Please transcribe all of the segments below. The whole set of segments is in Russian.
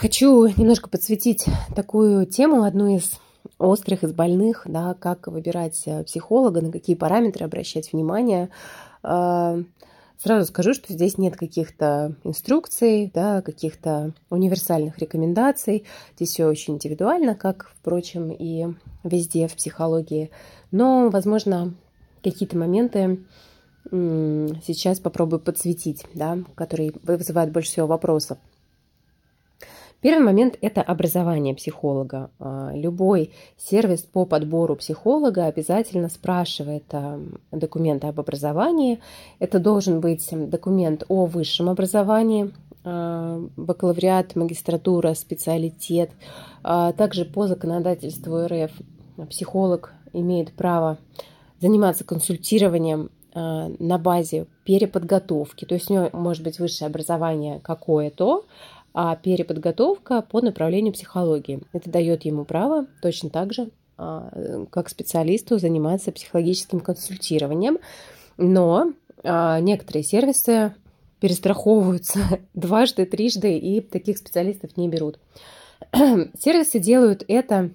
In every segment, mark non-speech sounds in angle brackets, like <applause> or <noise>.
Хочу немножко подсветить такую тему, одну из острых, из больных, да, как выбирать э, психолога, на какие параметры обращать внимание. А, сразу скажу, что здесь нет каких-то инструкций, да, каких-то универсальных рекомендаций. Здесь все очень индивидуально, как, впрочем, и везде в психологии. Но, возможно, какие-то моменты сейчас попробую подсветить, да, которые вызывают больше всего вопросов. Первый момент – это образование психолога. А, любой сервис по подбору психолога обязательно спрашивает а, документы об образовании. Это должен быть документ о высшем образовании, а, бакалавриат, магистратура, специалитет. Также по законодательству РФ психолог имеет право заниматься консультированием на базе переподготовки. То есть у него может быть высшее образование какое-то, а переподготовка по направлению психологии. Это дает ему право точно так же, а, как специалисту, заниматься психологическим консультированием. Но а, некоторые сервисы перестраховываются <laughs> дважды, трижды, и таких специалистов не берут. <clears throat> Сервисы делают это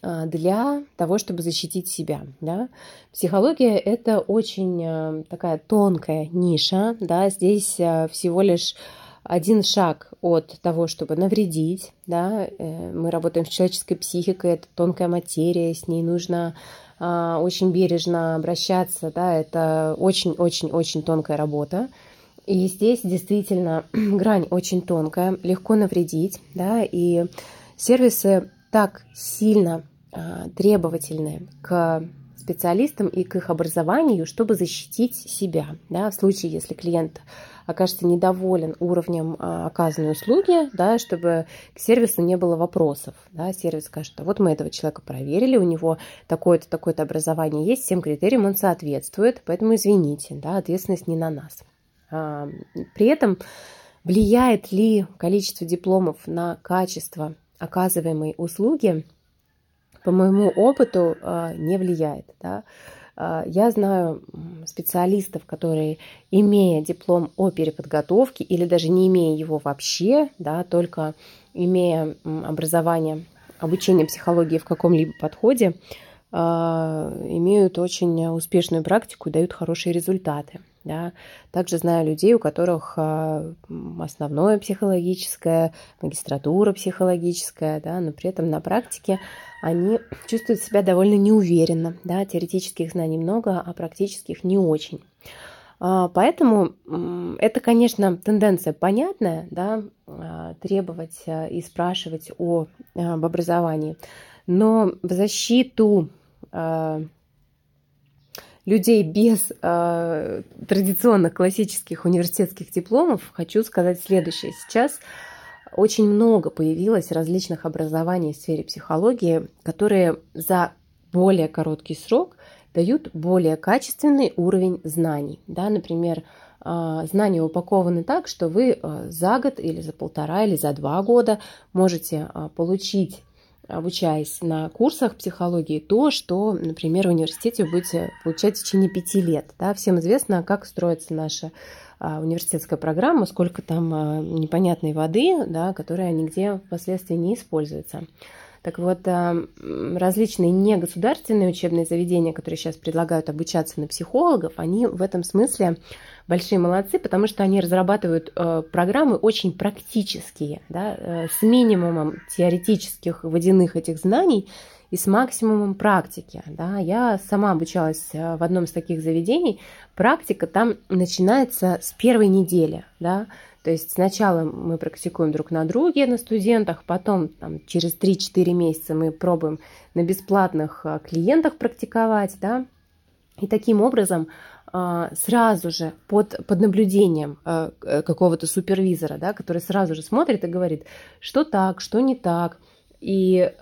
а, для того, чтобы защитить себя. Да? Психология – это очень такая тонкая ниша. Да? Здесь всего лишь один шаг от того, чтобы навредить, да, э, мы работаем с человеческой психикой, это тонкая материя, с ней нужно а, очень бережно обращаться, да, это очень-очень-очень тонкая работа. И здесь действительно <clears throat> грань очень тонкая, легко навредить, да, и сервисы так сильно а, требовательны к специалистам и к их образованию, чтобы защитить себя, да, в случае, если клиент окажется недоволен уровнем а, оказанной услуги, да, чтобы к сервису не было вопросов. Да, сервис скажет, а вот мы этого человека проверили, у него такое-то, такое-то образование есть, всем критериям он соответствует, поэтому извините, да, ответственность не на нас. А, при этом влияет ли количество дипломов на качество оказываемой услуги, по моему опыту, а, не влияет. Да? А, я знаю специалистов, которые, имея диплом о переподготовке или даже не имея его вообще, да, только имея образование, обучение психологии в каком-либо подходе, а, имеют очень успешную практику и дают хорошие результаты. Да. Также знаю людей, у которых а, основное психологическое, магистратура психологическая, да, но при этом на практике они чувствуют себя довольно неуверенно. Да. Теоретических знаний много, а практических не очень. А, поэтому это, конечно, тенденция понятная, да, а, требовать и спрашивать о, об образовании. Но в защиту людей без э, традиционных классических университетских дипломов, хочу сказать следующее. Сейчас очень много появилось различных образований в сфере психологии, которые за более короткий срок дают более качественный уровень знаний. Да, например, знания упакованы так, что вы за год или за полтора или за два года можете получить обучаясь на курсах психологии, то, что, например, в университете вы будете получать в течение пяти лет. Да? Всем известно, как строится наша а, университетская программа, сколько там а, непонятной воды, да, которая нигде впоследствии не используется. Так вот, а, различные негосударственные учебные заведения, которые сейчас предлагают обучаться на психологов, они в этом смысле большие молодцы, потому что они разрабатывают э, программы очень практические, да, э, с минимумом теоретических водяных этих знаний и с максимумом практики. Да. Я сама обучалась э, в одном из таких заведений. Практика там начинается с первой недели. Да. То есть сначала мы практикуем друг на друге, на студентах, потом там, через 3-4 месяца мы пробуем на бесплатных а, клиентах практиковать, да, и таким образом сразу же под, под наблюдением а, какого-то супервизора, да, который сразу же смотрит и говорит, что так, что не так. И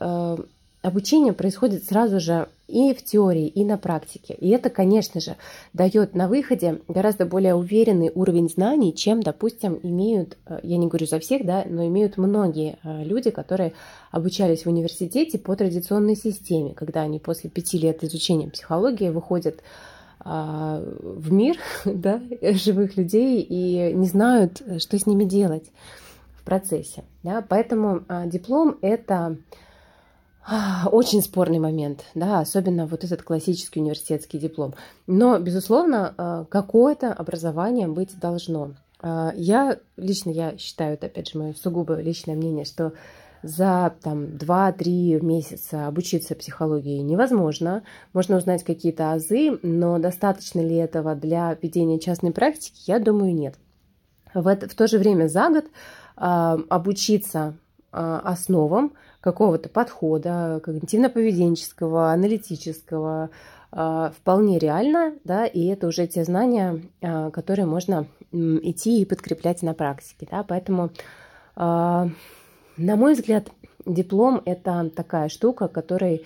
обучение происходит сразу же и в теории, и на практике. И это, конечно же, дает на выходе гораздо более уверенный уровень знаний, чем, допустим, имеют, я не говорю за всех, да, но имеют многие люди, которые обучались в университете по традиционной системе, когда они после пяти лет изучения психологии выходят а, в мир <laughs> да, живых людей и не знают, что с ними делать процессе. Да? Поэтому диплом – это очень спорный момент, да, особенно вот этот классический университетский диплом. Но, безусловно, какое-то образование быть должно. Я лично я считаю, это опять же мое сугубо личное мнение, что за там, 2-3 месяца обучиться психологии невозможно. Можно узнать какие-то азы, но достаточно ли этого для ведения частной практики, я думаю, нет. В, это, в то же время за год э, обучиться э, основам какого-то подхода, когнитивно-поведенческого, аналитического, э, вполне реально, да, и это уже те знания, которые можно идти и подкреплять на практике, да, поэтому на мой взгляд, диплом – это такая штука, которой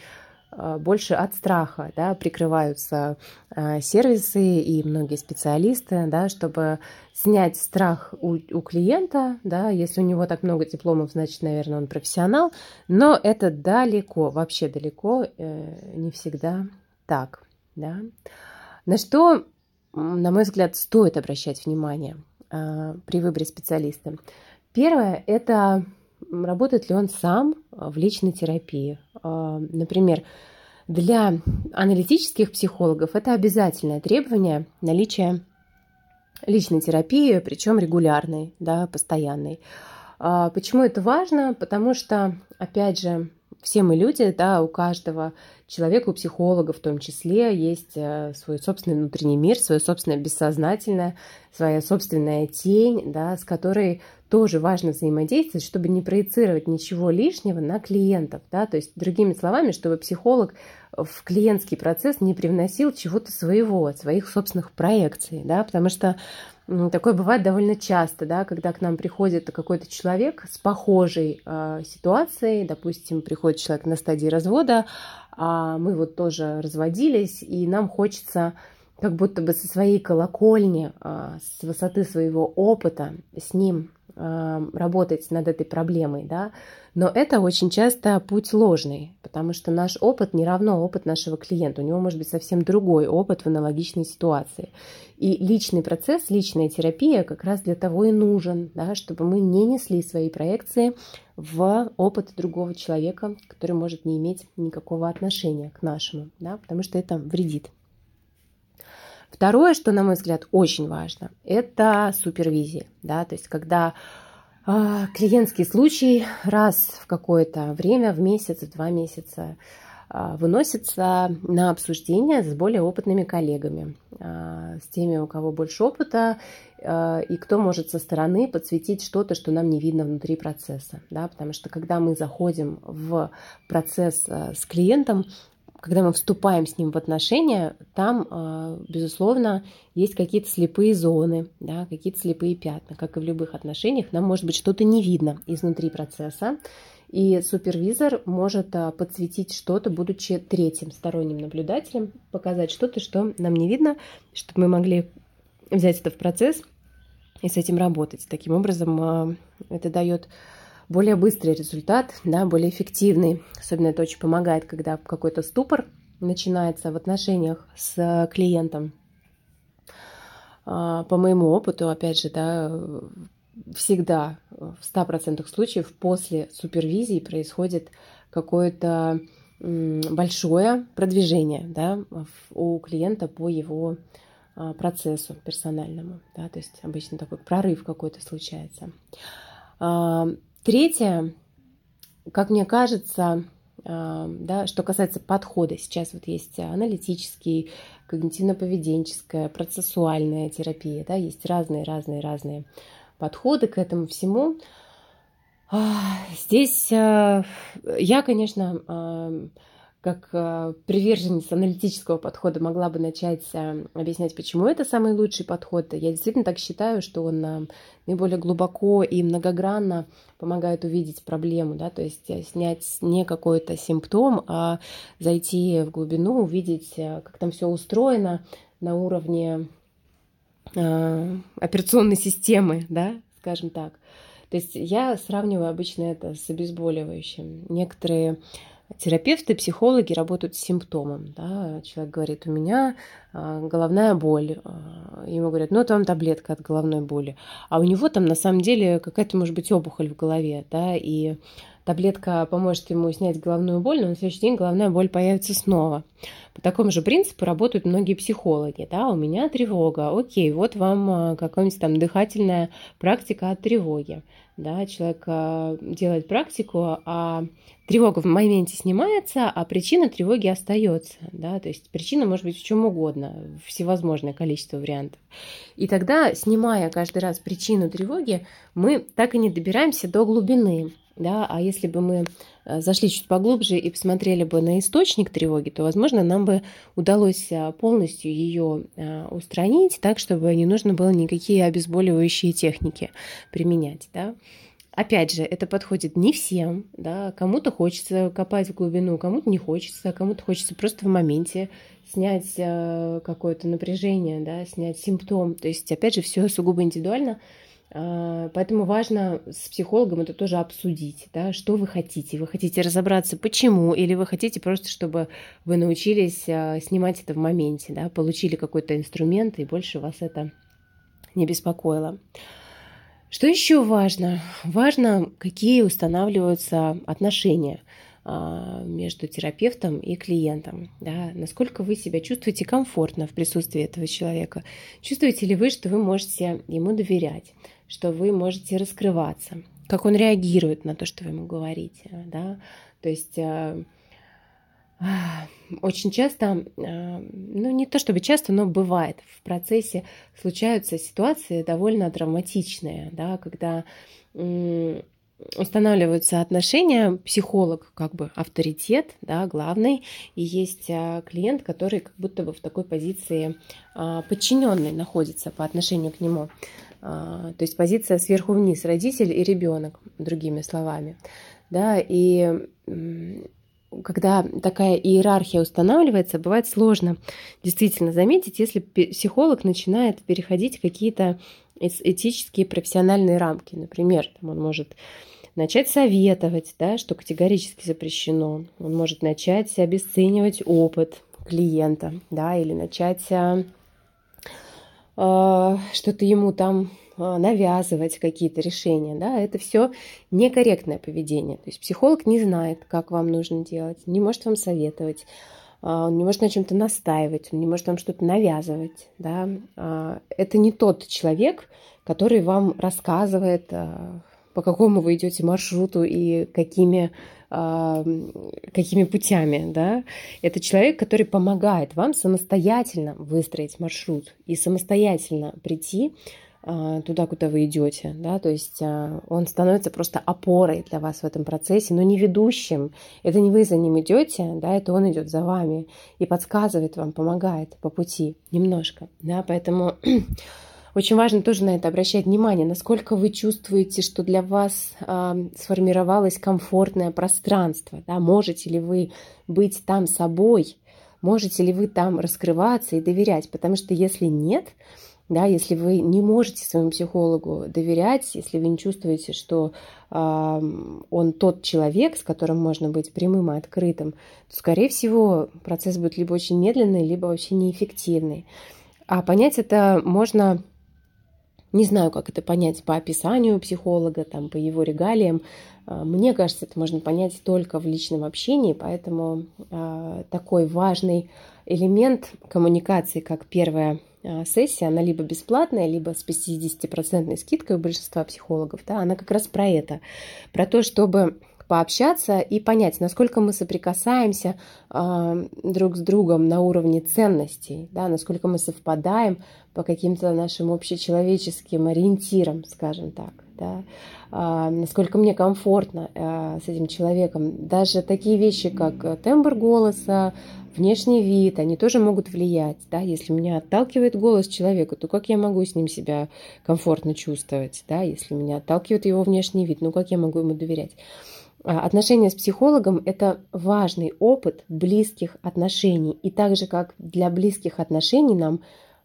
а, больше от страха да, прикрываются а, сервисы и многие специалисты, да, чтобы снять страх у, у клиента. Да, если у него так много дипломов, значит, наверное, он профессионал. Но это далеко, вообще далеко, э, не всегда так. Да. На что, на мой взгляд, стоит обращать внимание э, при выборе специалиста? Первое – это работает ли он сам в личной терапии. А, например, для аналитических психологов это обязательное требование наличия личной терапии, причем регулярной, да, постоянной. А, почему это важно? Потому что, опять же, все мы люди, да, у каждого человека, у психолога в том числе, есть э, свой собственный внутренний мир, свое собственное бессознательное, своя собственная тень, да, с которой тоже важно взаимодействовать, чтобы не проецировать ничего лишнего на клиентов. Да? То есть, другими словами, чтобы психолог в клиентский процесс не привносил чего-то своего, своих собственных проекций. Да? Потому что Такое бывает довольно часто, да, когда к нам приходит какой-то человек с похожей э, ситуацией, допустим, приходит человек на стадии развода, а мы вот тоже разводились, и нам хочется как будто бы со своей колокольни, э, с высоты своего опыта с ним работать над этой проблемой, да, но это очень часто путь ложный, потому что наш опыт не равно опыт нашего клиента. У него может быть совсем другой опыт в аналогичной ситуации. И личный процесс, личная терапия как раз для того и нужен, да, чтобы мы не несли свои проекции в опыт другого человека, который может не иметь никакого отношения к нашему, да, потому что это вредит. Второе, что, на мой взгляд, очень важно, это супервизия. Да? То есть, когда э, клиентский случай раз в какое-то время, в месяц, в два месяца, э, выносится на обсуждение с более опытными коллегами, э, с теми, у кого больше опыта, и кто может со стороны подсветить что-то, что нам не видно внутри процесса. Да? Потому что когда мы заходим в процесс с клиентом, когда мы вступаем с ним в отношения, там, а, безусловно, есть какие-то слепые зоны, да, какие-то слепые пятна. Как и в любых отношениях, нам может быть что-то не видно изнутри процесса. И супервизор может а, подсветить что-то, будучи третьим сторонним наблюдателем, показать что-то, что нам не видно, чтобы мы могли взять это в процесс и с этим работать. Таким образом, а, это дает более быстрый результат, да, более эффективный. Особенно это очень помогает, когда какой-то ступор начинается в отношениях с клиентом. А, по моему опыту, опять же, да, всегда в 100% случаев после супервизии происходит какое-то большое продвижение да, у клиента по его а, процессу персональному. Да, то есть обычно такой прорыв какой-то случается. Третье, как мне кажется, а, да, что касается подхода, сейчас вот есть аналитический, когнитивно-поведенческая, процессуальная терапия, да, есть разные-разные-разные подходы к этому всему. А, здесь а, я, конечно, как э, приверженец аналитического подхода могла бы начать э, объяснять, почему это самый лучший подход. Я действительно так считаю, что он э, наиболее глубоко и многогранно помогает увидеть проблему, да, то есть снять не какой-то симптом, а зайти в глубину, увидеть, как там все устроено на уровне операционной системы, да, скажем так. То есть я сравниваю обычно это с обезболивающим. Некоторые терапевты, психологи работают с симптомом. Да? Человек говорит, у меня а, головная боль. А, ему говорят, ну, там таблетка от головной боли. А у него там на самом деле какая-то, может быть, опухоль в голове. Да? И таблетка поможет ему снять головную боль, но на следующий день головная боль появится снова. По такому же принципу работают многие психологи. Да, у меня тревога. Окей, вот вам а, какая-нибудь там дыхательная практика от тревоги. Да, человек а, делает практику, а тревога в моменте снимается, а причина тревоги остается. Да? То есть причина может быть в чем угодно, всевозможное количество вариантов. И тогда, снимая каждый раз причину тревоги, мы так и не добираемся до глубины да, а если бы мы э, зашли чуть поглубже и посмотрели бы на источник тревоги, то, возможно, нам бы удалось э, полностью ее э, устранить так, чтобы не нужно было никакие обезболивающие техники применять, да. Опять же, это подходит не всем, да, кому-то хочется копать в глубину, кому-то не хочется, кому-то хочется просто в моменте снять какое-то напряжение, да, снять симптом. То есть, опять же, все сугубо индивидуально. А, поэтому важно с психологом это тоже обсудить, да, что вы хотите. Вы хотите разобраться, почему, или вы хотите просто, чтобы вы научились а, снимать это в моменте, да, получили какой-то инструмент, и больше вас это не беспокоило. Что еще важно? Важно, какие устанавливаются отношения между терапевтом и клиентом. Да? Насколько вы себя чувствуете комфортно в присутствии этого человека? Чувствуете ли вы, что вы можете ему доверять? что вы можете раскрываться, как он реагирует на то, что вы ему говорите, да, то есть э, очень часто, ну не то чтобы часто, но бывает в процессе случаются ситуации довольно травматичные, да, когда устанавливаются отношения, психолог как бы авторитет, да, главный, и есть э, клиент, который как будто бы в такой позиции подчиненный находится по отношению к нему. А, то есть позиция сверху вниз, родитель и ребенок, другими словами. Да, и когда такая иерархия устанавливается, бывает сложно действительно заметить, если психолог начинает переходить какие-то этические профессиональные рамки. Например, там он может начать советовать, да, что категорически запрещено. Он может начать обесценивать опыт клиента, да, или начать а, что-то ему там навязывать какие-то решения, да, это все некорректное поведение. То есть психолог не знает, как вам нужно делать, не может вам советовать, а, он не может на чем-то настаивать, он не может вам что-то навязывать, да. Это не тот человек, который вам рассказывает, по какому вы идете маршруту и какими какими путями, да, это человек, который помогает вам самостоятельно выстроить маршрут и самостоятельно прийти а, туда, куда вы идете, да, то есть а, он становится просто опорой для вас в этом процессе, но не ведущим. Это не вы за ним идете, да, это он идет за вами и подсказывает вам, помогает по пути немножко, да, поэтому <clears throat> Очень важно тоже на это обращать внимание, насколько вы чувствуете, что для вас э, сформировалось комфортное пространство. Да? Можете ли вы быть там собой, можете ли вы там раскрываться и доверять. Потому что если нет, да, если вы не можете своему психологу доверять, если вы не чувствуете, что э, он тот человек, с которым можно быть прямым и открытым, то, скорее всего, процесс будет либо очень медленный, либо вообще неэффективный. А понять это можно не знаю, как это понять по описанию психолога, там, по его регалиям. А, мне кажется, это можно понять только в личном общении, поэтому э, такой важный элемент коммуникации, как первая э, сессия, она либо бесплатная, либо с 50% скидкой у большинства психологов, да, она как раз про это, про то, чтобы пообщаться и понять, насколько мы соприкасаемся э, друг с другом на уровне ценностей, да, насколько мы совпадаем по каким-то нашим общечеловеческим ориентирам, скажем так, да, э, насколько мне комфортно э, с этим человеком. Даже такие вещи, как тембр голоса, внешний вид, они тоже могут влиять. Да? Если меня отталкивает голос человека, то как я могу с ним себя комфортно чувствовать? Да? Если меня отталкивает его внешний вид, ну как я могу ему доверять? А, отношения с психологом – это важный опыт близких отношений. И так же, как для близких отношений нам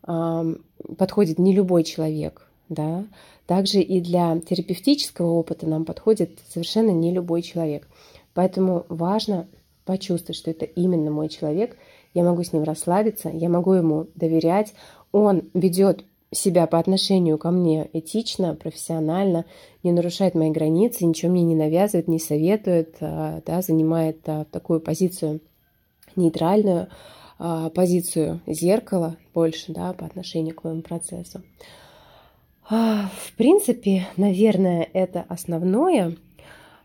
э, подходит не любой человек, да, также и для терапевтического опыта нам подходит совершенно не любой человек. Поэтому важно почувствовать, что это именно мой человек, я могу с ним расслабиться, я могу ему доверять, он ведет себя по отношению ко мне этично, профессионально, не нарушает мои границы, ничего мне не навязывает, не советует, а, да, занимает а, такую позицию нейтральную, а, позицию зеркала больше да, по отношению к моему процессу. В принципе, наверное, это основное,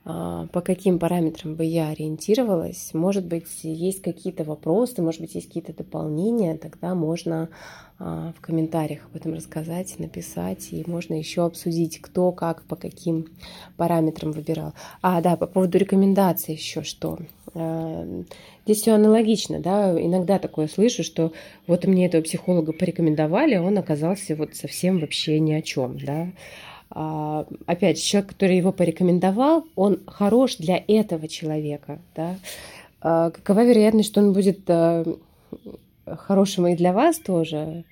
по каким параметрам бы я ориентировалась. Может быть, есть какие-то вопросы, может быть, есть какие-то дополнения, тогда можно а, в комментариях об этом рассказать, написать, и можно еще обсудить, кто как, по каким параметрам выбирал. А, да, по поводу рекомендаций еще что. А, здесь все аналогично, да, иногда такое слышу, что вот мне этого психолога порекомендовали, а он оказался вот совсем вообще ни о чем, да. Опять, человек, который его порекомендовал, он хорош для этого человека, да. Какова вероятность, что он будет хорошим и для вас тоже,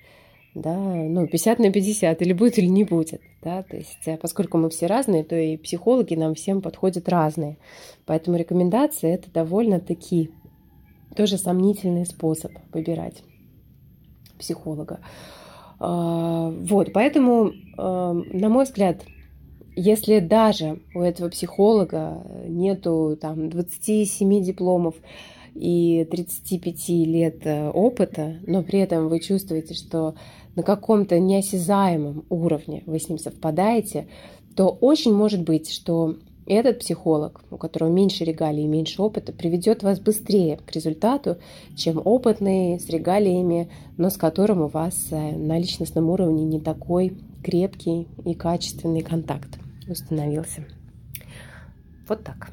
да, ну, 50 на 50, или будет, или не будет, да, то есть, э, поскольку мы все разные, то и психологи нам всем подходят разные, поэтому рекомендации это довольно-таки тоже сомнительный способ выбирать психолога. А, вот, поэтому, э, на мой взгляд, если даже у этого психолога нету там 27 дипломов, и 35 лет э, опыта, но при этом вы чувствуете, что на каком-то неосязаемом уровне вы с ним совпадаете, то очень может быть, что этот психолог, у которого меньше регалий и меньше опыта, приведет вас быстрее к результату, чем опытный с регалиями, но с которым у вас э, на личностном уровне не такой крепкий и качественный контакт установился. Вот так.